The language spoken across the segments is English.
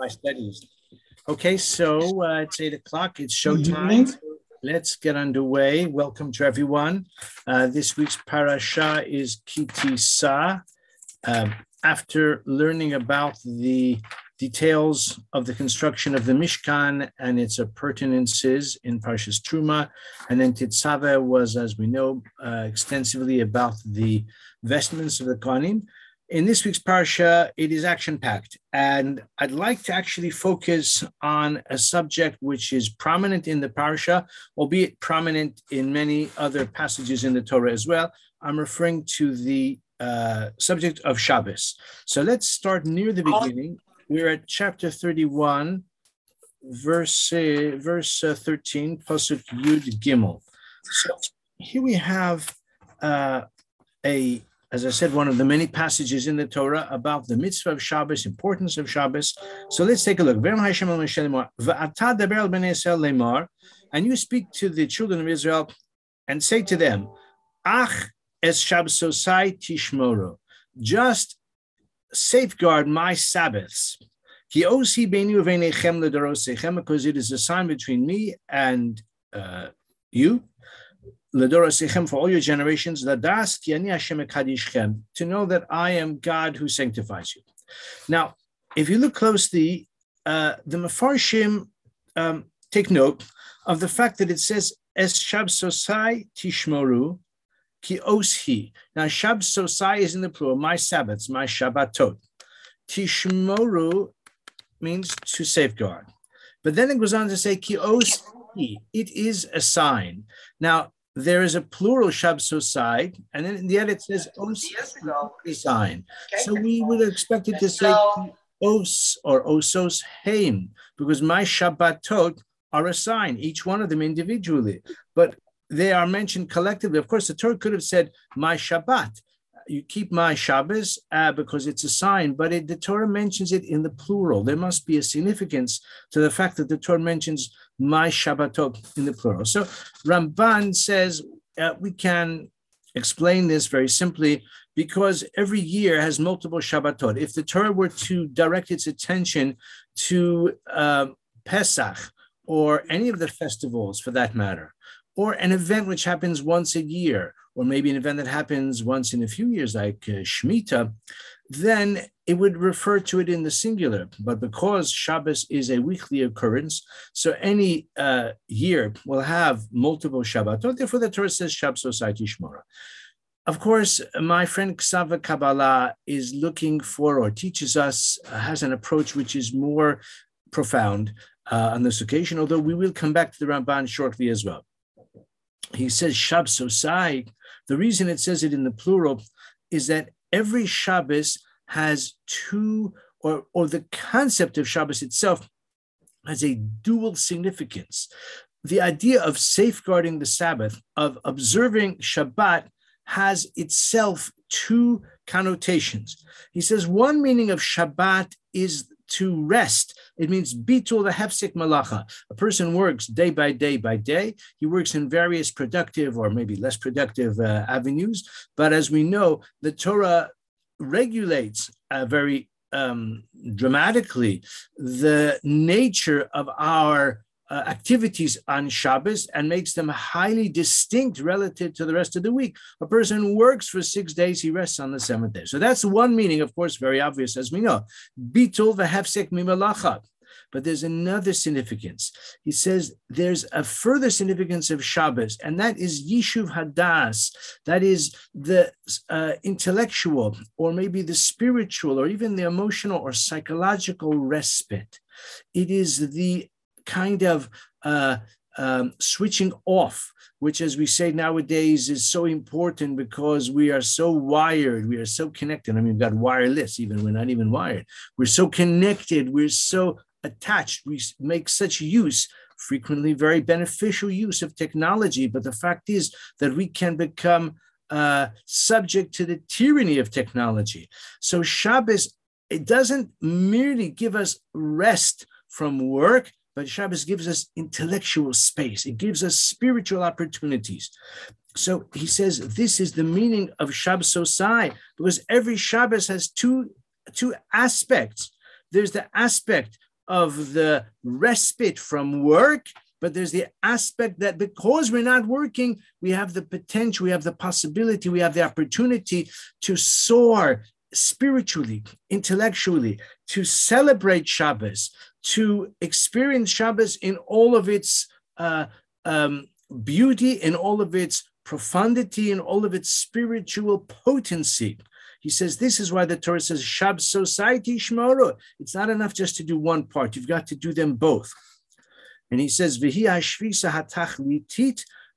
my studies. Okay, so uh, it's eight o'clock. It's showtime. Let's get underway. Welcome to everyone. Uh, this week's parasha is Ki Tisa. Um, after learning about the details of the construction of the Mishkan and its appurtenances in Parshas Truma, and then Tetzaveh was, as we know, uh, extensively about the vestments of the Kohanim. In this week's parsha, it is action packed, and I'd like to actually focus on a subject which is prominent in the parsha, albeit prominent in many other passages in the Torah as well. I'm referring to the uh, subject of Shabbos. So let's start near the beginning. We're at chapter 31, verse uh, verse uh, 13, pasuk Yud Gimel. So here we have uh, a as I said, one of the many passages in the Torah about the mitzvah of Shabbos, importance of Shabbos. So let's take a look. And you speak to the children of Israel and say to them, Ach es Shabbosai tishmoro, just safeguard my Sabbaths. Because it is a sign between me and uh, you for all your generations, to know that I am God who sanctifies you. Now, if you look closely, uh, the Mefarshim um, take note of the fact that it says, Es Shab Sosai Tishmoru Ki Oshi. Now, Shab Sosai is in the plural, my Sabbaths, my Shabbatot. Tishmoru means to safeguard. But then it goes on to say, Ki Oshi, it is a sign. Now, there is a plural shabsosai, and then in the end it says os sign. So we would expect it to say os or osos heim, because my Shabbatot are a sign, each one of them individually. But they are mentioned collectively. Of course, the Torah could have said my Shabbat. You keep my Shabbos uh, because it's a sign, but it, the Torah mentions it in the plural. There must be a significance to the fact that the Torah mentions my Shabbatot in the plural. So Ramban says uh, we can explain this very simply because every year has multiple Shabbatot. If the Torah were to direct its attention to uh, Pesach or any of the festivals for that matter, or an event which happens once a year, or maybe an event that happens once in a few years, like uh, Shemitah, then it would refer to it in the singular. But because Shabbos is a weekly occurrence, so any uh, year will have multiple Shabbatot. Therefore, the Torah says Shabbososai Shmora. Of course, my friend K'sav ve-ha-Kabbalah is looking for or teaches us, uh, has an approach which is more profound uh, on this occasion, although we will come back to the Ramban shortly as well. He says Shabbososai. The reason it says it in the plural is that every Shabbos has two, or, or the concept of Shabbos itself has a dual significance. The idea of safeguarding the Sabbath, of observing Shabbat, has itself two connotations. He says one meaning of Shabbat is to rest. It means bitul the hefsek malacha. A person works day by day by day. He works in various productive or maybe less productive uh, avenues. But as we know, the Torah regulates uh, very um, dramatically the nature of our uh, activities on Shabbos and makes them highly distinct relative to the rest of the week. A person works for six days, he rests on the seventh day. So that's one meaning, of course, very obvious as we know. Bitul v'hefsek mimalacha. But there's another significance. He says there's a further significance of Shabbos, and that is Yishuv Hadas. That is the uh, intellectual, or maybe the spiritual, or even the emotional or psychological respite. It is the kind of uh, um, switching off, which, as we say nowadays, is so important because we are so wired, we are so connected. I mean, we've got wireless, even we're not even wired. We're so connected, we're so attached, we make such use, frequently very beneficial use of technology. But the fact is that we can become uh, subject to the tyranny of technology. So Shabbos, it doesn't merely give us rest from work, but Shabbos gives us intellectual space. It gives us spiritual opportunities. So he says this is the meaning of Shabbososai, because every Shabbos has two, two aspects. There's the aspect of the respite from work, but there's the aspect that because we're not working, we have the potential, we have the possibility, we have the opportunity to soar spiritually, intellectually, to celebrate Shabbos, to experience Shabbos in all of its uh, um, beauty, in all of its profundity, in all of its spiritual potency. He says this is why the Torah says Shabbososai shmoro. It's not enough just to do one part. You've got to do them both. And he says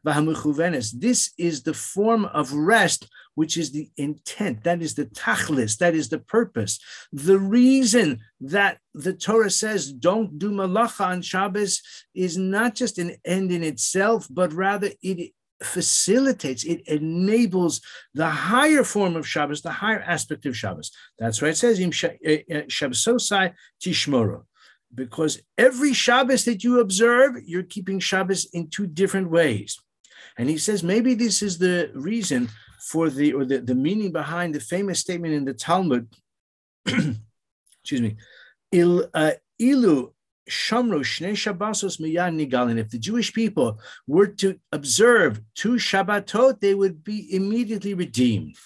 this is the form of rest, which is the intent. That is the tachlis. That is the purpose. The reason that the Torah says don't do malacha on Shabbos is not just an end in itself, but rather it facilitates, it enables the higher form of Shabbos, the higher aspect of Shabbos. That's why it says, Im eh, eh, Shabbososai Tishmoro. Because every Shabbos that you observe, you're keeping Shabbos in two different ways. And he says maybe this is the reason for the, or the, the meaning behind the famous statement in the Talmud, excuse me, Il, uh, ilu Shamro Shnei Shabbosos Miyan Nigalin. If the Jewish people were to observe two Shabbatot, they would be immediately redeemed.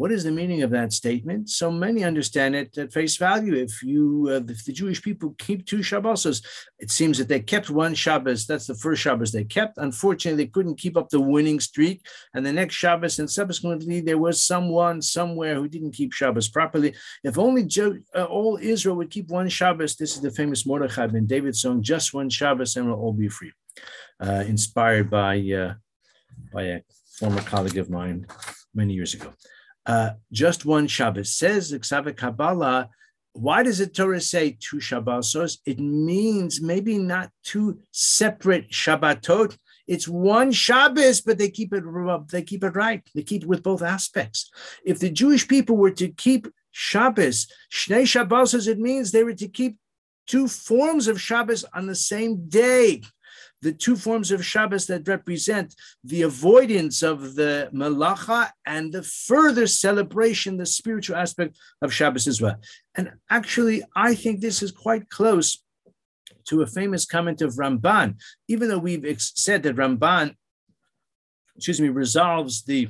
What is the meaning of that statement? So many understand it at face value. If you, uh, if the Jewish people keep two Shabbosos, it seems that they kept one Shabbos. That's the first Shabbos they kept. Unfortunately, they couldn't keep up the winning streak. And the next Shabbos, and subsequently, there was someone somewhere who didn't keep Shabbos properly. If only uh, all Israel would keep one Shabbos, this is the famous Mordechai ben David song, "Just One Shabbos, and we'll all be free." Uh, inspired by uh, by a former colleague of mine many years ago uh, just one Shabbos. Says the Kabbalah, why does the Torah say two Shabbosos? It means maybe not two separate Shabbatot. It's one Shabbos, but they keep it they keep it right. They keep it with both aspects. If the Jewish people were to keep Shabbos, Shnei Shabbosos, it means they were to keep two forms of Shabbos on the same day the two forms of Shabbos that represent the avoidance of the malacha and the further celebration, the spiritual aspect of Shabbos as well. And actually, I think this is quite close to a famous comment of Ramban, even though we've said that Ramban, excuse me, resolves the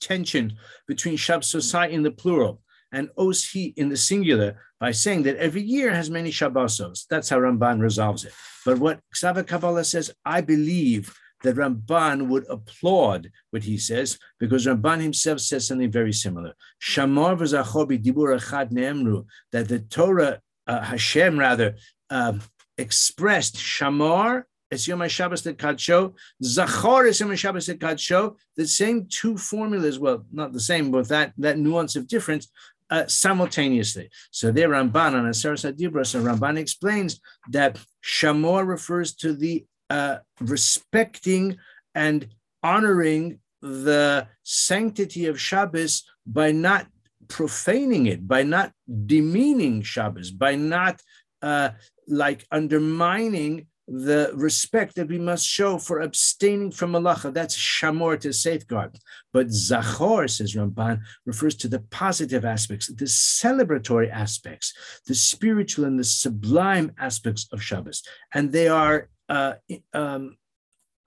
tension between Shabbososai in the plural and Oshi in the singular by saying that every year has many Shabbosos. That's how Ramban resolves it. But what K'sav ve-ha-Kabbalah says, I believe that Ramban would applaud what he says because Ramban himself says something very similar. Shamar v'zachobi dibur achad neemru, that the Torah, uh, Hashem rather, uh, expressed Shamar it's Yom HaShabbos that Kadsho. Zachor is Yom HaShabbos that Kadsho. The same two formulas, well, not the same, but that, that nuance of difference uh, simultaneously. So there, Ramban on Aseres Hadibros, so Ramban explains that Shamor refers to the uh, respecting and honoring the sanctity of Shabbos by not profaning it, by not demeaning Shabbos, by not uh, like undermining the respect that we must show for abstaining from malacha. That's shamor to safeguard. But zachor, says Ramban, refers to the positive aspects, the celebratory aspects, the spiritual and the sublime aspects of Shabbos. And they are uh, um,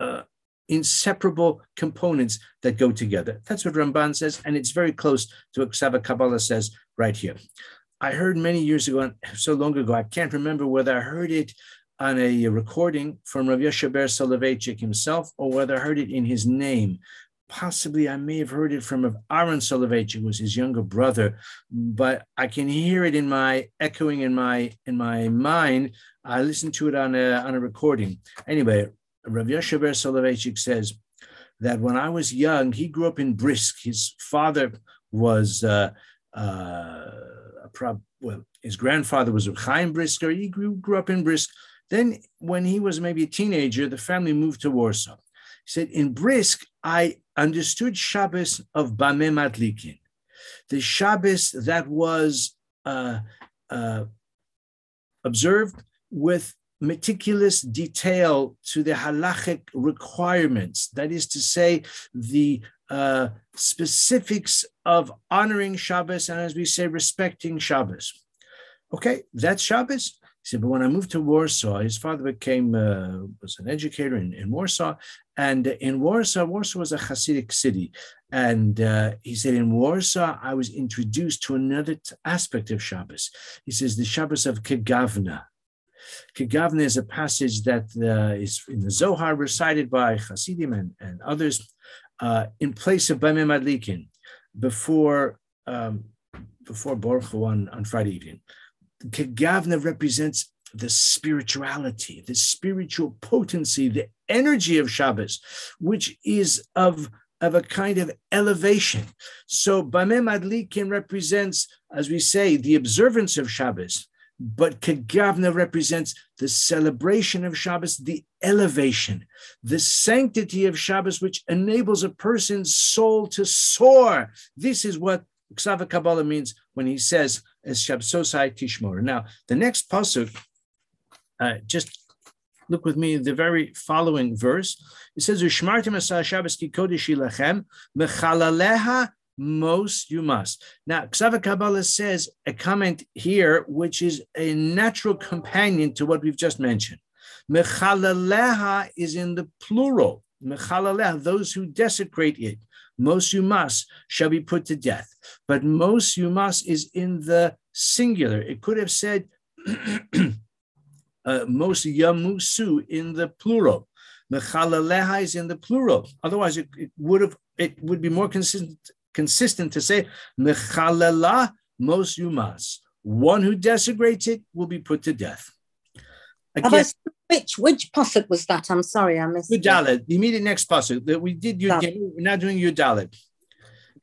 uh, inseparable components that go together. That's what Ramban says, and it's very close to what K'sav ve-ha-Kabbalah says right here. I heard many years ago, so long ago, I can't remember whether I heard it on a recording from Rav Yoshe Ber Soloveitchik himself, or whether I heard it in his name. Possibly I may have heard it from Aaron Soloveitchik, who was his younger brother, but I can hear it in my echoing in my in my mind. I listened to it on a on a recording. Anyway, Rav Yoshe Ber Soloveitchik says that when I was young, he grew up in Brisk. His father was uh, uh, a prob- well, his grandfather was a Chaim Brisker. He grew, grew up in Brisk. Then, when he was maybe a teenager, the family moved to Warsaw. He said, In Brisk, I understood Shabbos of Bameh Madlikin, the Shabbos that was uh, uh, observed with meticulous detail to the halachic requirements. That is to say, the uh, specifics of honoring Shabbos and, as we say, respecting Shabbos. Okay, that's Shabbos. He said, but when I moved to Warsaw, his father became uh, was an educator in, in Warsaw, and in Warsaw, Warsaw was a Hasidic city, and uh, he said in Warsaw I was introduced to another t- aspect of Shabbos. He says the Shabbos of Kegavna. Kegavna is a passage that uh, is in the Zohar recited by Hasidim and, and others uh, in place of Bameh Madlikin before um, before Barchu on, on Friday evening. Kegavna represents the spirituality, the spiritual potency, the energy of Shabbos, which is of, of a kind of elevation. So Bameh Madlikin represents, as we say, the observance of Shabbos, but Kegavna represents the celebration of Shabbos, the elevation, the sanctity of Shabbos, which enables a person's soul to soar. This is what K'sav ve-ha-Kabbalah means when he says, as. Now, the next pasuk, uh, just look with me the very following verse. It says, Ushmartim asa Shabbos ki kodesh ilachem, mechalaleha most you must. Now, K'sav ve-ha-Kabbalah says a comment here, which is a natural companion to what we've just mentioned. Mechalaleha is in the plural. Mechalaleha, those who desecrate it must shall be put to death. But must is in the singular. It could have said uh, most yamusu in the plural. Mechalaleha is in the plural. Otherwise, it, it, would have it would be more consistent consistent to say mechalala most you must. One who desecrates it will be put to death. Again, which which pasuk was that? I'm sorry, I missed. Yudalit, the immediate next pasuk that we did. Yud, we're now doing Yudalit.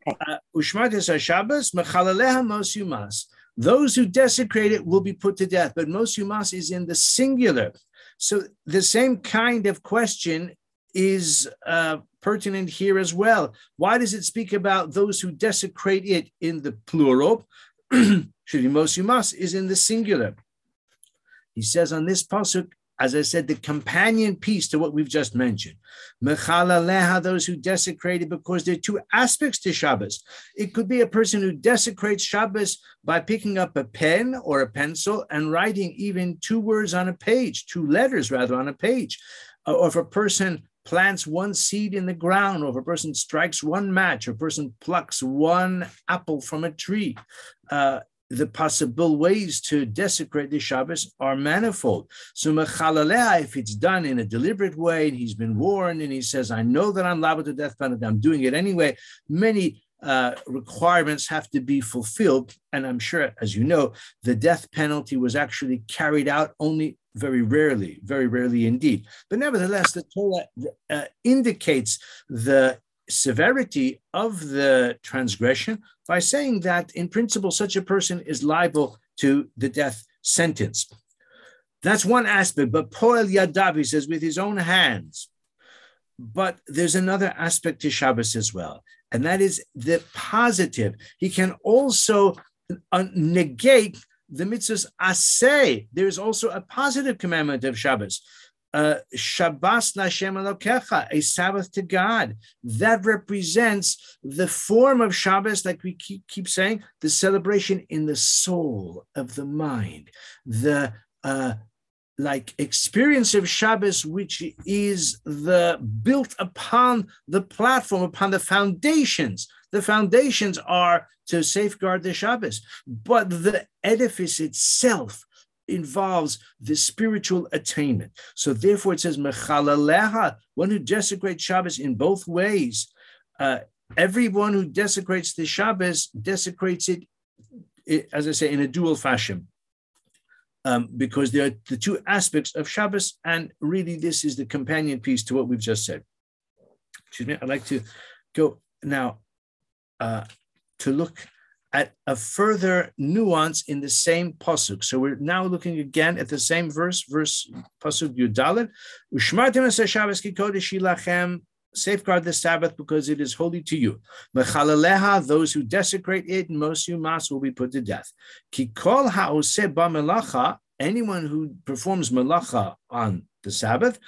Uh, Shabbos mechalaleha mos yumas. Those who desecrate it will be put to death, but mos yumas is in the singular. So the same kind of question is uh, pertinent here as well. Why does it speak about those who desecrate it in the plural? Should be mos yumas is in the singular. He says on this pasuk, as I said, the companion piece to what we've just mentioned. Mechalaleha, those who desecrate it, because there are two aspects to Shabbos. It could be a person who desecrates Shabbos by picking up a pen or a pencil and writing even two words on a page, two letters rather on a page. Uh, or if a person plants one seed in the ground, or if a person strikes one match, or a person plucks one apple from a tree, uh, the possible ways to desecrate the Shabbos are manifold. So if it's done in a deliberate way, and he's been warned, and he says, "I know that I'm liable to death penalty. I'm doing it anyway." Many uh, requirements have to be fulfilled, and I'm sure, as you know, the death penalty was actually carried out only very rarely, very rarely indeed. But nevertheless, the Torah uh, indicates the severity of the transgression by saying that, in principle, such a person is liable to the death sentence. That's one aspect, but Poel Yadav, he says, with his own hands. But there's another aspect to Shabbos as well, and that is the positive. He can also uh, negate the mitzvahs asay. There's also a positive commandment of Shabbos uh, Shabbos Lashem Elokecha, a Sabbath to God. That represents the form of Shabbos, like we keep, keep saying, the celebration in the soul of the mind, the uh, like experience of Shabbos, which is the built upon the platform, upon the foundations. The foundations are to safeguard the Shabbos, but the edifice itself involves the spiritual attainment. So therefore it says, Mechalaleha, one who desecrates Shabbos in both ways. Uh, everyone who desecrates the Shabbos desecrates it, as I say, in a dual fashion. Um, because there are the two aspects of Shabbos, and really this is the companion piece to what we've just said. Excuse me, I'd like to go now uh, to look at a further nuance in the same pasuk. So we're now looking again at the same verse, verse pasuk Yudalit. Ushmartim Shabbos lachem. Safeguard the Sabbath because it is holy to you. Mechalaleha, those who desecrate it, most you will be put to death. Kikol ha'oseh ba melacha, anyone who performs melacha on the Sabbath,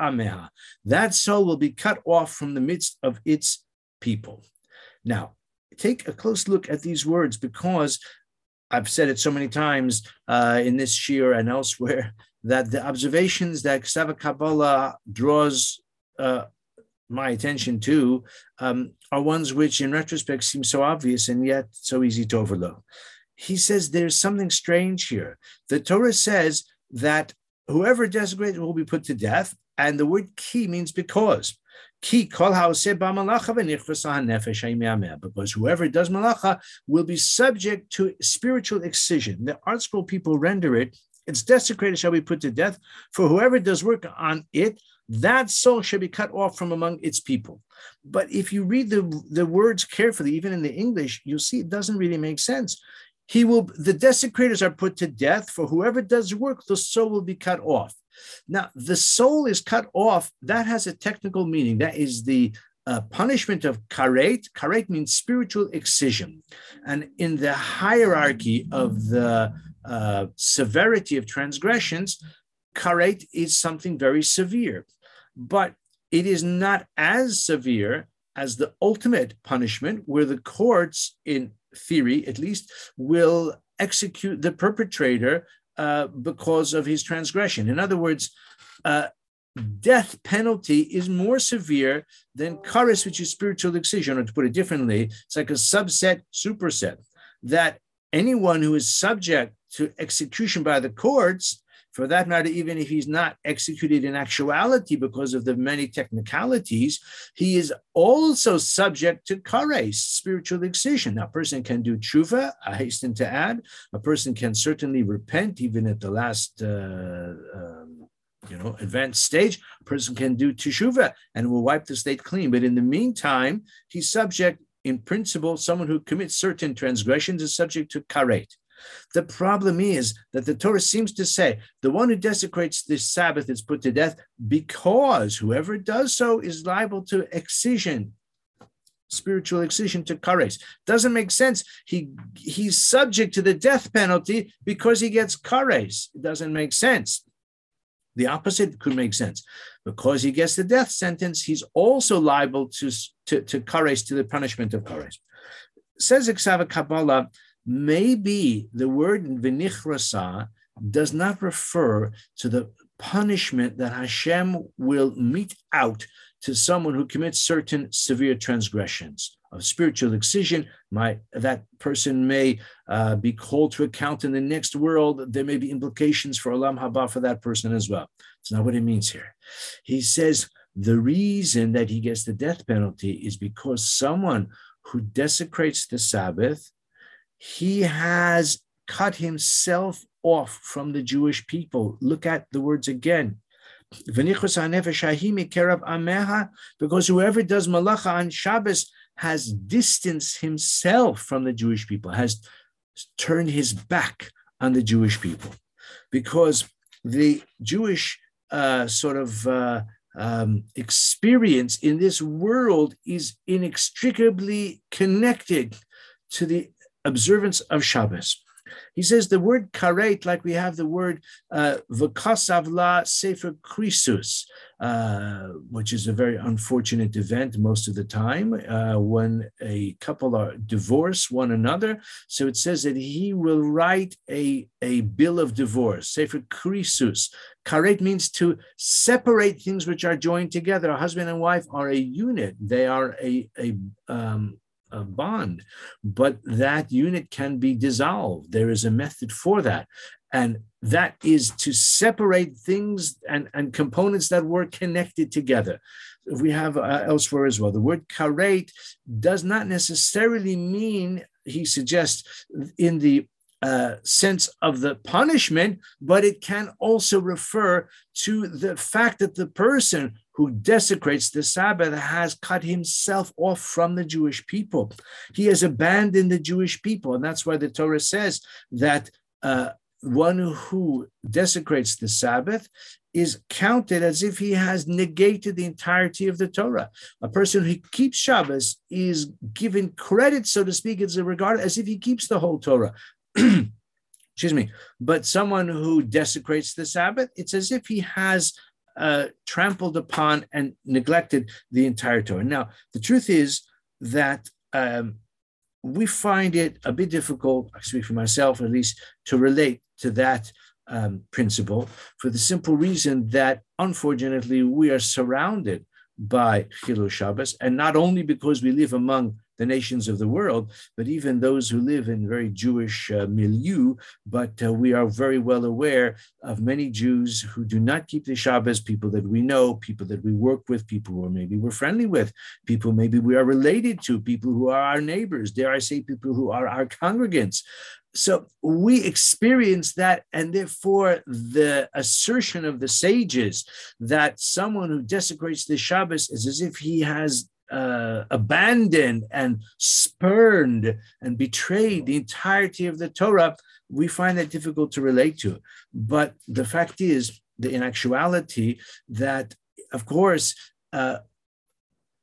ameha, that soul will be cut off from the midst of its people. Now, take a close look at these words because I've said it so many times uh, in this year and elsewhere that the observations that K'sav ve-ha-Kabbalah draws uh, my attention to um, are ones which, in retrospect, seem so obvious and yet so easy to overlook. He says there's something strange here. The Torah says that whoever desecrates will be put to death, and the word ki means because. Because whoever does malacha will be subject to spiritual excision. The ArtScroll people render it, its desecrated shall be put to death, for whoever does work on it, that soul shall be cut off from among its people. But if you read the, the words carefully, even in the English, you'll see it doesn't really make sense. He will, the desecrators are put to death, for whoever does work, the soul will be cut off. Now, the soul is cut off. That has a technical meaning. That is the uh, punishment of karet. Karet means spiritual excision. And in the hierarchy of the uh, severity of transgressions, karet is something very severe. But it is not as severe as the ultimate punishment, where the courts, in theory at least, will execute the perpetrator uh, because of his transgression. In other words, uh, death penalty is more severe than kares, which is spiritual excision, or to put it differently, it's like a subset, superset, that anyone who is subject to execution by the courts for that matter, even if he's not executed in actuality because of the many technicalities, he is also subject to kares, spiritual excision. A person can do tshuva, I hasten to add. A person can certainly repent even at the last. Uh, um, you know, advanced stage, a person can do teshuva and will wipe the state clean. But in the meantime, he's subject, in principle, someone who commits certain transgressions is subject to karet. The problem is that the Torah seems to say the one who desecrates this Sabbath is put to death because whoever does so is liable to excision, spiritual excision to kares. Doesn't make sense. He he's subject to the death penalty because he gets kares. It doesn't make sense. The opposite could make sense. Because he gets the death sentence, he's also liable to, to, to kares, to the punishment of kares. Says Iksava Kabbalah, maybe the word vinichrasa does not refer to the punishment that Hashem will mete out to someone who commits certain severe transgressions of spiritual excision. My, that person may uh, be called to account in the next world. There may be implications for Olam Haba for that person as well. It's not what it means here. He says the reason that he gets the death penalty is because someone who desecrates the Sabbath he has cut himself off from the Jewish people. Look at the words again. Because whoever does malacha on Shabbos has distanced himself from the Jewish people, has turned his back on the Jewish people. Because the Jewish uh, sort of uh, um, experience in this world is inextricably connected to the observance of Shabbos. He says the word karet, like we have the word v'kasavla uh, sefer krisus, uh, which is a very unfortunate event most of the time uh, when a couple are divorce one another. So it says that he will write a, a bill of divorce, sefer krisus. Karet means to separate things which are joined together. A husband and wife are a unit. They are a, a um, a bond, but that unit can be dissolved. There is a method for that. And that is to separate things and, and components that were connected together. We have uh, elsewhere as well. The word karet does not necessarily mean, he suggests, in the uh, sense of the punishment, but it can also refer to the fact that the person who desecrates the Sabbath has cut himself off from the Jewish people. He has abandoned the Jewish people. And that's why the Torah says that uh, one who desecrates the Sabbath is counted as if he has negated the entirety of the Torah. A person who keeps Shabbos is given credit, so to speak, as regard as if he keeps the whole Torah. Excuse me. But someone who desecrates the Sabbath, it's as if he has uh, trampled upon and neglected the entire Torah. Now, the truth is that um, we find it a bit difficult, I speak for myself at least, to relate to that um, principle for the simple reason that unfortunately we are surrounded by Chilul Shabbos, and not only because we live among the nations of the world, but even those who live in very Jewish uh, milieu. But uh, we are very well aware of many Jews who do not keep the Shabbos, people that we know, people that we work with, people who maybe we're friendly with, people maybe we are related to, people who are our neighbors, dare I say, people who are our congregants. So we experience that, and therefore the assertion of the sages that someone who desecrates the Shabbos is as if he has uh, abandoned and spurned and betrayed the entirety of the Torah, we find that difficult to relate to. But the fact is, the, in actuality, that of course, uh,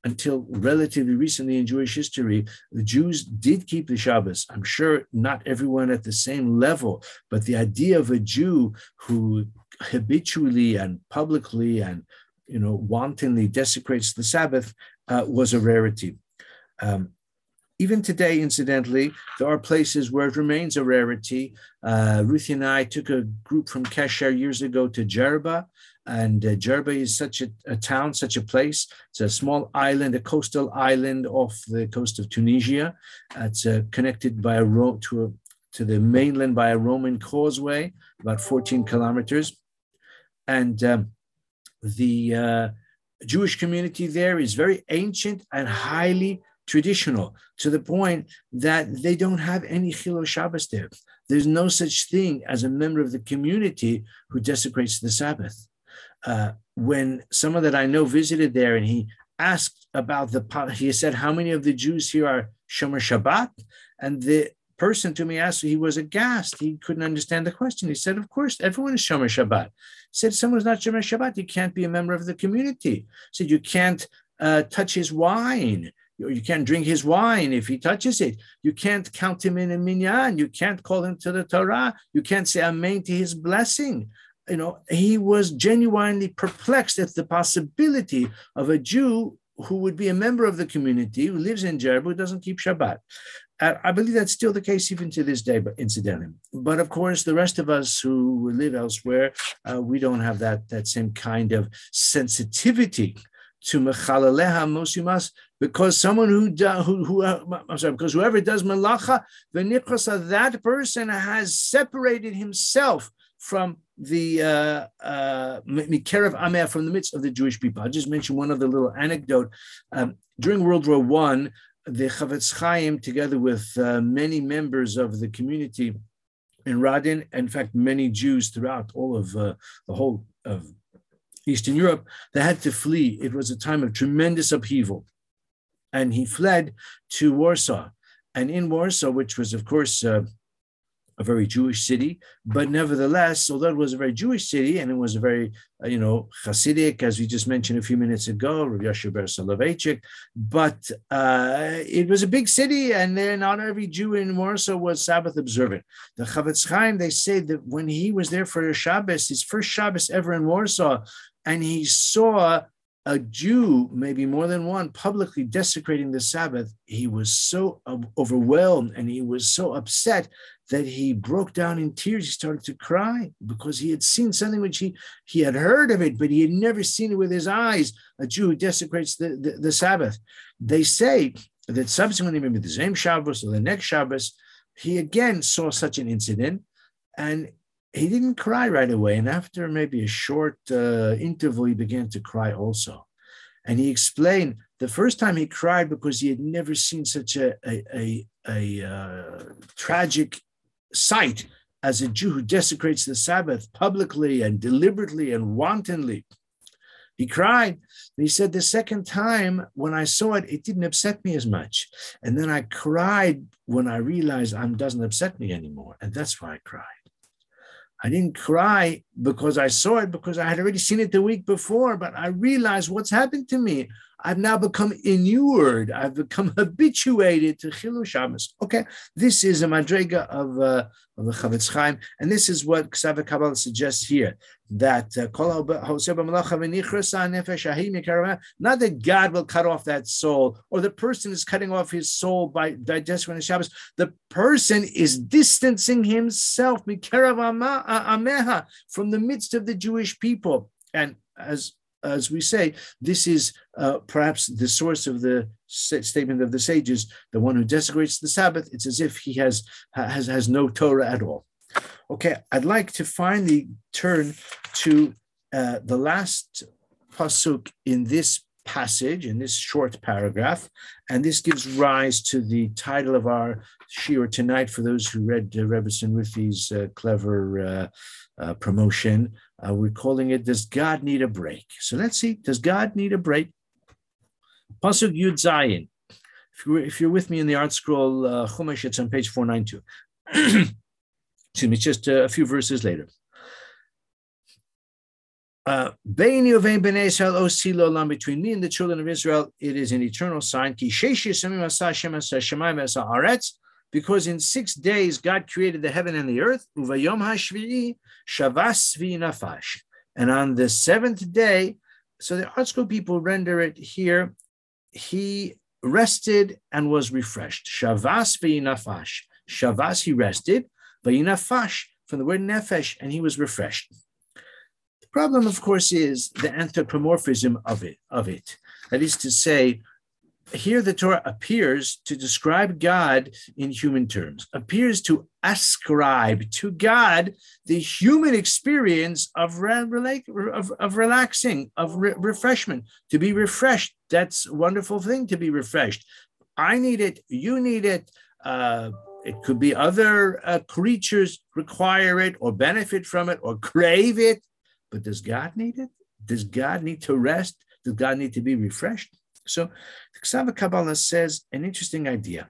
until relatively recently in Jewish history, the Jews did keep the Shabbos. I'm sure not everyone at the same level, but the idea of a Jew who habitually and publicly and you know wantonly desecrates the Sabbath uh, was a rarity. Um, even today, incidentally, there are places where it remains a rarity. Uh, Ruthie and I took a group from Kesher years ago to Jerba, and uh, Jerba is such a, a, town, such a place. It's a small island, a coastal island off the coast of Tunisia. it's uh, connected by a road to a, to the mainland by a Roman causeway, about 14 kilometers. And um, the uh, Jewish community there is very ancient and highly traditional to the point that they don't have any Chilul Shabbos there. There's no such thing as a member of the community who desecrates the Sabbath. Uh, when someone that I know visited there and he asked about the, he said, How many of the Jews here are Shomer Shabbat? And the person to me asked, he was aghast. He couldn't understand the question. He said, Of course, everyone is Shomer Shabbat. He said, Someone's not Shomer Shabbat. You can't be a member of the community. He said, You can't uh, touch his wine. You can't drink his wine if he touches it. You can't count him in a minyan. You can't call him to the Torah. You can't say amen to his blessing. You know, he was genuinely perplexed at the possibility of a Jew who would be a member of the community who lives in Jericho who doesn't keep Shabbat. I believe that's still the case even to this day, but incidentally. But of course, the rest of us who live elsewhere, uh, we don't have that, that same kind of sensitivity to mechalaleha mos yumas because someone who who, who uh, I'm sorry because whoever does malacha v'nikrasa that person has separated himself from the uh, uh, Mikerev Ameh from the midst of the Jewish people. I'll just mention one other little anecdote. Um, during World War One, the Chafetz Chaim, together with uh, many members of the community in Radin, in fact, many Jews throughout all of uh, the whole of Eastern Europe, they had to flee. It was a time of tremendous upheaval. And he fled to Warsaw. And in Warsaw, which was, of course, uh, a very Jewish city, but nevertheless, although it was a very Jewish city and it was a very, uh, you know, Hasidic, as we just mentioned a few minutes ago, Rav Yoshe Ber Soloveitchik, but uh, it was a big city and then not every Jew in Warsaw was Sabbath observant. The Chafetz Chaim, they say that when he was there for Shabbos, his first Shabbos ever in Warsaw, and he saw a Jew, maybe more than one, publicly desecrating the Sabbath, he was so overwhelmed and he was so upset that he broke down in tears. He started to cry because he had seen something which he, he had heard of it, but he had never seen it with his eyes a Jew who desecrates the, the, the Sabbath. They say that subsequently, maybe the same Shabbos or the next Shabbos, he again saw such an incident and he didn't cry right away. And after maybe a short uh, interval, he began to cry also. And he explained the first time he cried because he had never seen such a, a, a, a uh, tragic sight as a Jew who desecrates the Sabbath publicly and deliberately and wantonly. He cried. And he said, The second time when I saw it, it didn't upset me as much. And then I cried when I realized it doesn't upset me anymore. And that's why I cried. I didn't cry because I saw it, because I had already seen it the week before, but I realized what's happened to me. I've now become inured. I've become habituated to Chilul Shabbos. Okay, this is a madrega of, uh, of the Chofetz Chaim, and this is what K'sav ve-ha-Kabbalah suggests here that uh, not that God will cut off that soul, or the person is cutting off his soul by digesting the Shabbos. The person is distancing himself from the midst of the Jewish people, and as as we say, this is uh, perhaps the source of the statement of the sages. The one who desecrates the Sabbath, it's as if he has has has no Torah at all. Okay, I'd like to finally turn to uh, the last pasuk in this passage, in this short paragraph, and this gives rise to the title of our shiur tonight. For those who read uh, Rebbetzin Riffi's uh, clever uh, uh, promotion, uh, we're calling it "Does God Need a Break?" So let's see. Does God need a break? Pasuk Yud Zayin. If you're, if you're with me in the ArtScroll uh, Chumash, it's on page 492. Excuse me, just a few verses later. Uh, between me and the children of Israel, it is an eternal sign. Because in six days God created the heaven and the earth. And on the seventh day, so the ArtScroll people render it here, he rested and was refreshed. Shavas v'inafash. Shavas, he rested. V'inafash, from the word nefesh, and he was refreshed. The problem, of course, is the anthropomorphism of it. Of it. That is to say, here the Torah appears to describe God in human terms, appears to ascribe to God the human experience of, of, of relaxing, of re- refreshment, to be refreshed. That's a wonderful thing to be refreshed. I need it, you need it. Uh, it could be other uh, creatures require it or benefit from it or crave it. But does God need it? Does God need to rest? Does God need to be refreshed? So the K'sav ve-ha-Kabbalah says an interesting idea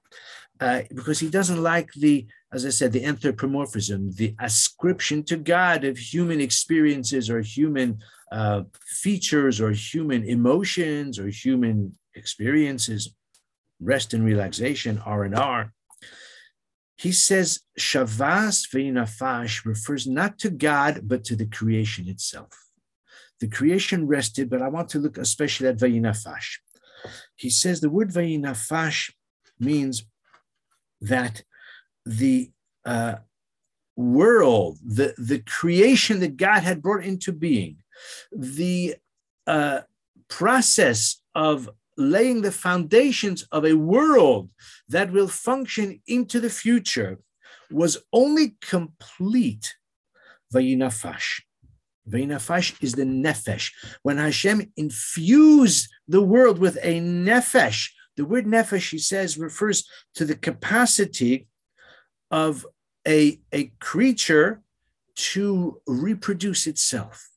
uh, because he doesn't like the, as I said, the anthropomorphism, the ascription to God of human experiences or human uh, features or human emotions or human experiences, rest and relaxation, R and R. He says Shavas Ve'inafash refers not to God, but to the creation itself. The creation rested, but I want to look especially at Ve'inafash. He says the word vayinafash means that the uh, world, the, the creation that God had brought into being, the uh, process of laying the foundations of a world that will function into the future was only complete vayinafash. Vayinafash is the nefesh. When Hashem infused the world with a nefesh, the word nefesh, he says, refers to the capacity of a, a creature to reproduce itself.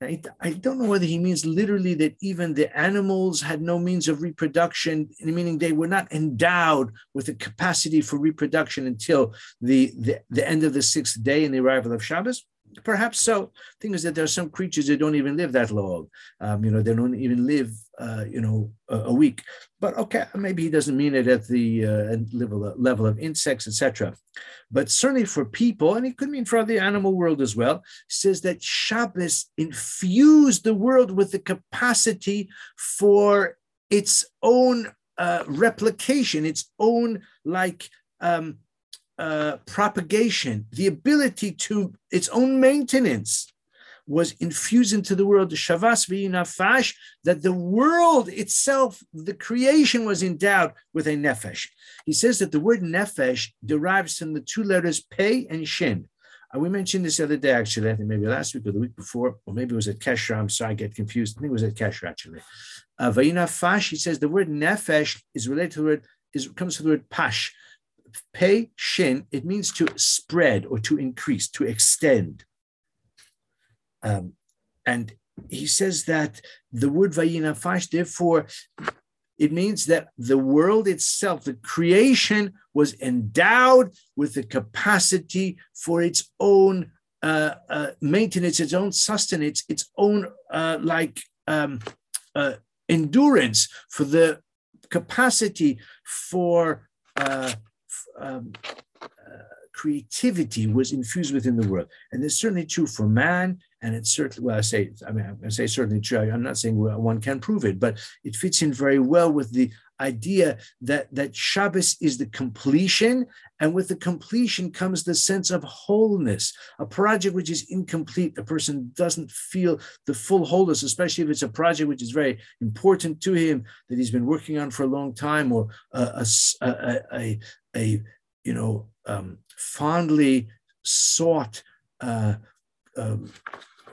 I, I don't know whether he means literally that even the animals had no means of reproduction, meaning they were not endowed with the capacity for reproduction until the, the, the end of the sixth day and the arrival of Shabbos. Perhaps so. Thing is that there are some creatures that don't even live that long. Um, you know, they don't even live, uh, you know, a, a, week. But okay, maybe he doesn't mean it at the uh, level, level of insects, etc. But certainly for people, and it could mean for the animal world as well, says that Shabbos infused the world with the capacity for its own uh, replication, its own like um, uh, propagation, the ability to its own maintenance was infused into the world, the Shavas V'inafash, that the world itself, the creation was endowed with a nefesh. He says that the word nefesh derives from the two letters pei and shin. Uh, we mentioned this the other day, actually, I think maybe last week or the week before, or maybe it was at Kesher. I'm sorry, I get confused. I think it was at Kesher, actually. Uh, V'inafash, he says the word nefesh is related to the word, is, comes from the word pash, pei shin, it means to spread or to increase, to extend. Um, and he says that the word vayinafash, therefore, it means that the world itself, the creation, was endowed with the capacity for its own uh, uh, maintenance, its own sustenance, its own uh, like um, uh, endurance, for the capacity for uh, um, uh, creativity was infused within the world. And it's certainly true for man. And it's certainly, well, I say, I mean, I say certainly true. I'm not saying one can prove it, but it fits in very well with the idea that, that Shabbos is the completion. And with the completion comes the sense of wholeness. A project which is incomplete, a person doesn't feel the full wholeness, especially if it's a project which is very important to him that he's been working on for a long time or a, a, a, a, a you know, um, fondly sought uh, um,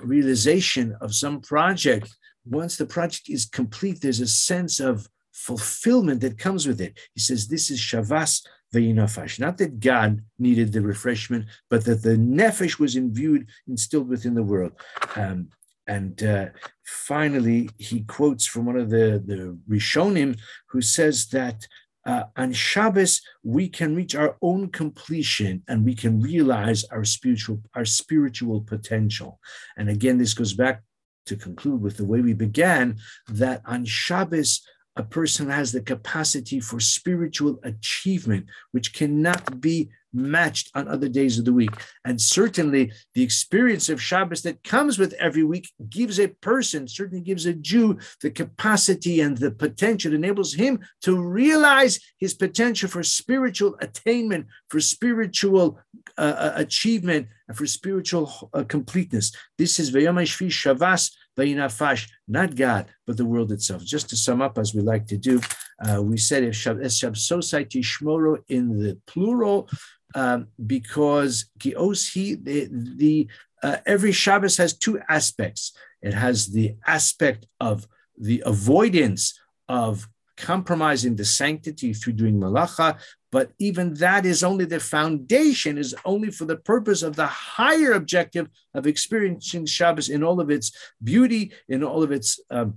realization of some project, once the project is complete, there's a sense of fulfillment that comes with it. He says, This is Shavas Vayinafash. Not that God needed the refreshment, but that the Nefesh was imbued, instilled within the world. Um, and uh, finally, he quotes from one of the, the Rishonim who says that uh, on Shabbos, we can reach our own completion and we can realize our spiritual, our spiritual potential. And again, this goes back to conclude with the way we began that on Shabbos, a person has the capacity for spiritual achievement, which cannot be matched on other days of the week. And certainly the experience of Shabbos that comes with every week gives a person, certainly gives a Jew, the capacity and the potential, enables him to realize his potential for spiritual attainment, for spiritual uh, uh achievement, and for spiritual uh, completeness. This is Vayom Shvi Shavas Vayinafash, not God, but the world itself. Just to sum up, as we like to do, uh, we said if Shabbososai Tishmoro in the plural, um, because the, the uh, every Shabbos has two aspects. It has the aspect of the avoidance of compromising the sanctity through doing malacha, but even that is only the foundation, is only for the purpose of the higher objective of experiencing Shabbos in all of its beauty, in all of its um,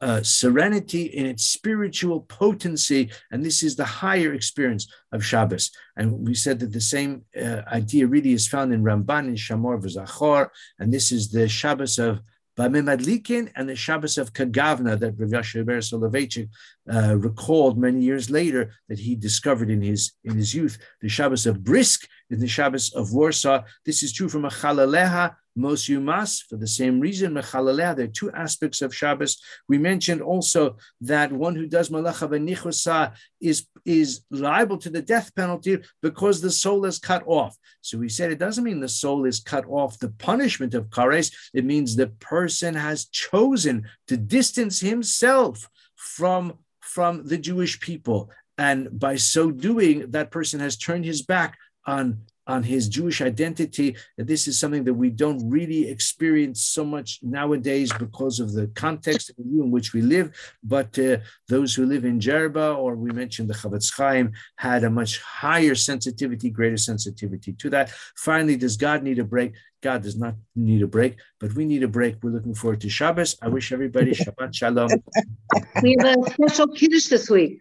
uh, serenity, in its spiritual potency, and this is the higher experience of Shabbos. And we said that the same uh, idea really is found in Ramban in Shamor v'Zachor, and this is the Shabbos of Bameh Madlikin and the Shabbos of Kagavna that Rav Yoshe Ber Soloveitchik uh, recalled many years later that he discovered in his in his youth. The Shabbos of Brisk in the Shabbos of Warsaw. This is true from a Chalaleha Mos Yumas, for the same reason, Mechalaleh, there are two aspects of Shabbos. We mentioned also that one who does Malacha Benichusa is, is liable to the death penalty because the soul is cut off. So we said it doesn't mean the soul is cut off the punishment of Kares, it means the person has chosen to distance himself from, from the Jewish people. And by so doing, that person has turned his back on on his Jewish identity. That this is something that we don't really experience so much nowadays because of the context in which we live. But uh, those who live in Jerba, or we mentioned the Chofetz Chaim, had a much higher sensitivity, greater sensitivity to that. Finally, does God need a break? God does not need a break, but we need a break. We're looking forward to Shabbos. I wish everybody Shabbat Shalom. We have a special Kiddush this week.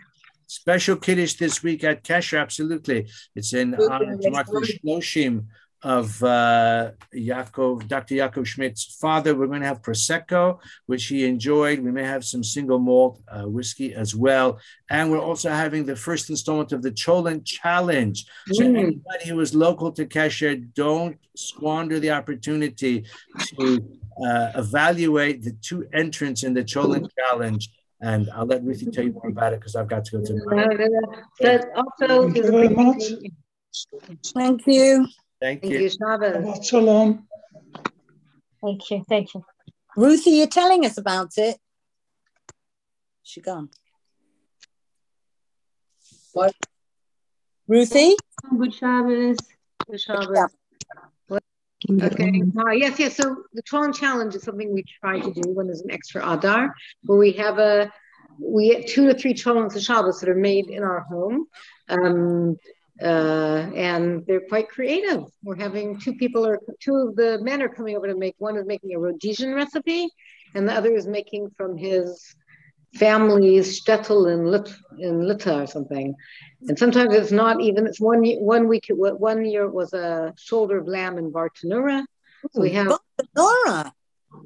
Special Kiddush this week at Kesher, absolutely. It's in honor to Shloshim of uh, Yaakov, Dr. Yaakov Schmidt's father. We're going to have Prosecco, which he enjoyed. We may have some single malt uh, whiskey as well. And we're also having the first installment of the Cholent Challenge. So mm. anybody who is local to Kesher, don't squander the opportunity to uh, evaluate the two entrants in the Cholent Challenge. And I'll let Ruthie tell you more about it because I've got to go to. No, no, no. But also, Thank you very much. Thank you. Thank, Thank you. you Shalom. Thank you. Thank you. Ruthie, you're telling us about it. She gone. What? Ruthie? Good Shabbos. Good Shabbos. Okay. Uh, yes, yes. So the Tron Challenge is something we try to do when there's an extra Adar, where we have a we have two to three Trons of Shabbos that are made in our home. Um, uh, and they're quite creative. We're having two people or two of the men are coming over to make. One is making a Rhodesian recipe, and the other is making from his family's shtetl in Lit in Lita or something. And sometimes it's not even. It's one one week. One year it was a shoulder of lamb in Bartenura. So we have Bartenura.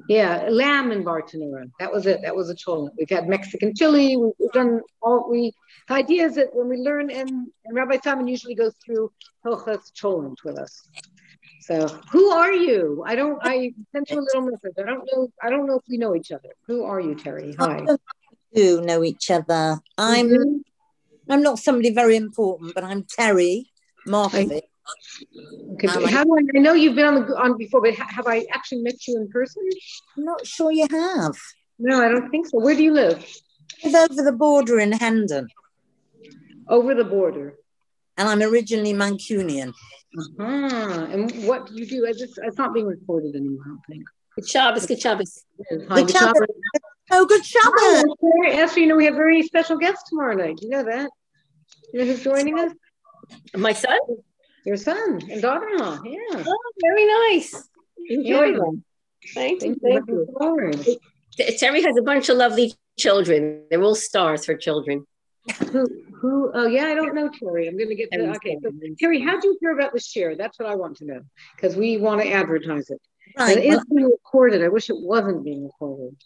Yeah, lamb in Bartenura. That was it. That was a cholent. We've had Mexican chili. We've done all we. The idea is that when we learn, and, and Rabbi Simon usually goes through Hilchas cholent with us. So, who are you? I don't. I sent you a little message. I don't know. I don't know if we know each other. Who are you, Terry? Hi. Do know each other. I'm. Mm-hmm. I'm not somebody very important, but I'm Terry Markovic. Okay, um, how do I, I know you've been on the on before, but have I actually met you in person? I'm not sure you have. No, I don't think so. Where do you live? I live over the border in Hendon. Over the border. And I'm originally Mancunian. Uh-huh. And what do you do? It's, it's not being recorded anymore, I don't think. Good Shabbos, good Shabbos. Hi, good Shabbos. Oh, good Shabbos. Oh, yes, you know, we have a very special guests tomorrow night. You know that? You know who's joining us? My son? Your son and daughter-in-law. Yeah. Oh, very nice. Enjoy yeah. them. Thank you. Thank you. Terry has a bunch of lovely children. They're all stars for children. Who, who, oh yeah, I don't know Terry. I'm going to get to, okay. So, Terry, how do you hear about the shiur? That's what I want to know because we want to advertise it. Right. It is being recorded. I wish it wasn't being recorded,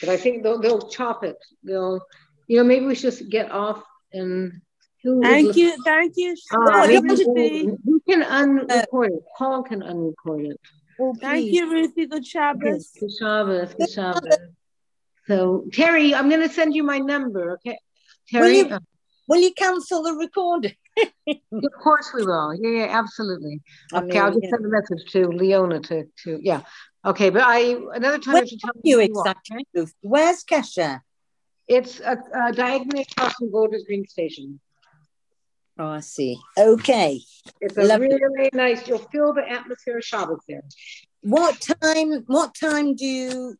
but I think they'll, they'll chop it. They'll, you know, maybe we should just get off and thank you, thank you. Uh, who, can unrecord it? Paul can unrecord it. Oh, thank you, Ruthie. Good Shabbos. Good Shabbos. Good Shabbos. So, Terry, I'm going to send you my number, okay? Terry? Will you, will you cancel the recording? of course we will. Yeah, yeah, absolutely. Okay, I'll just send a message to Leona to, to yeah. Okay, but I another time Where you tell you exactly. You Where's Kesher? It's a, a diagonally across from Golders Green Station. Oh, I see. Okay. It's a Lovely. really, really nice. You'll feel the atmosphere of Shabbos there. What time? What time do you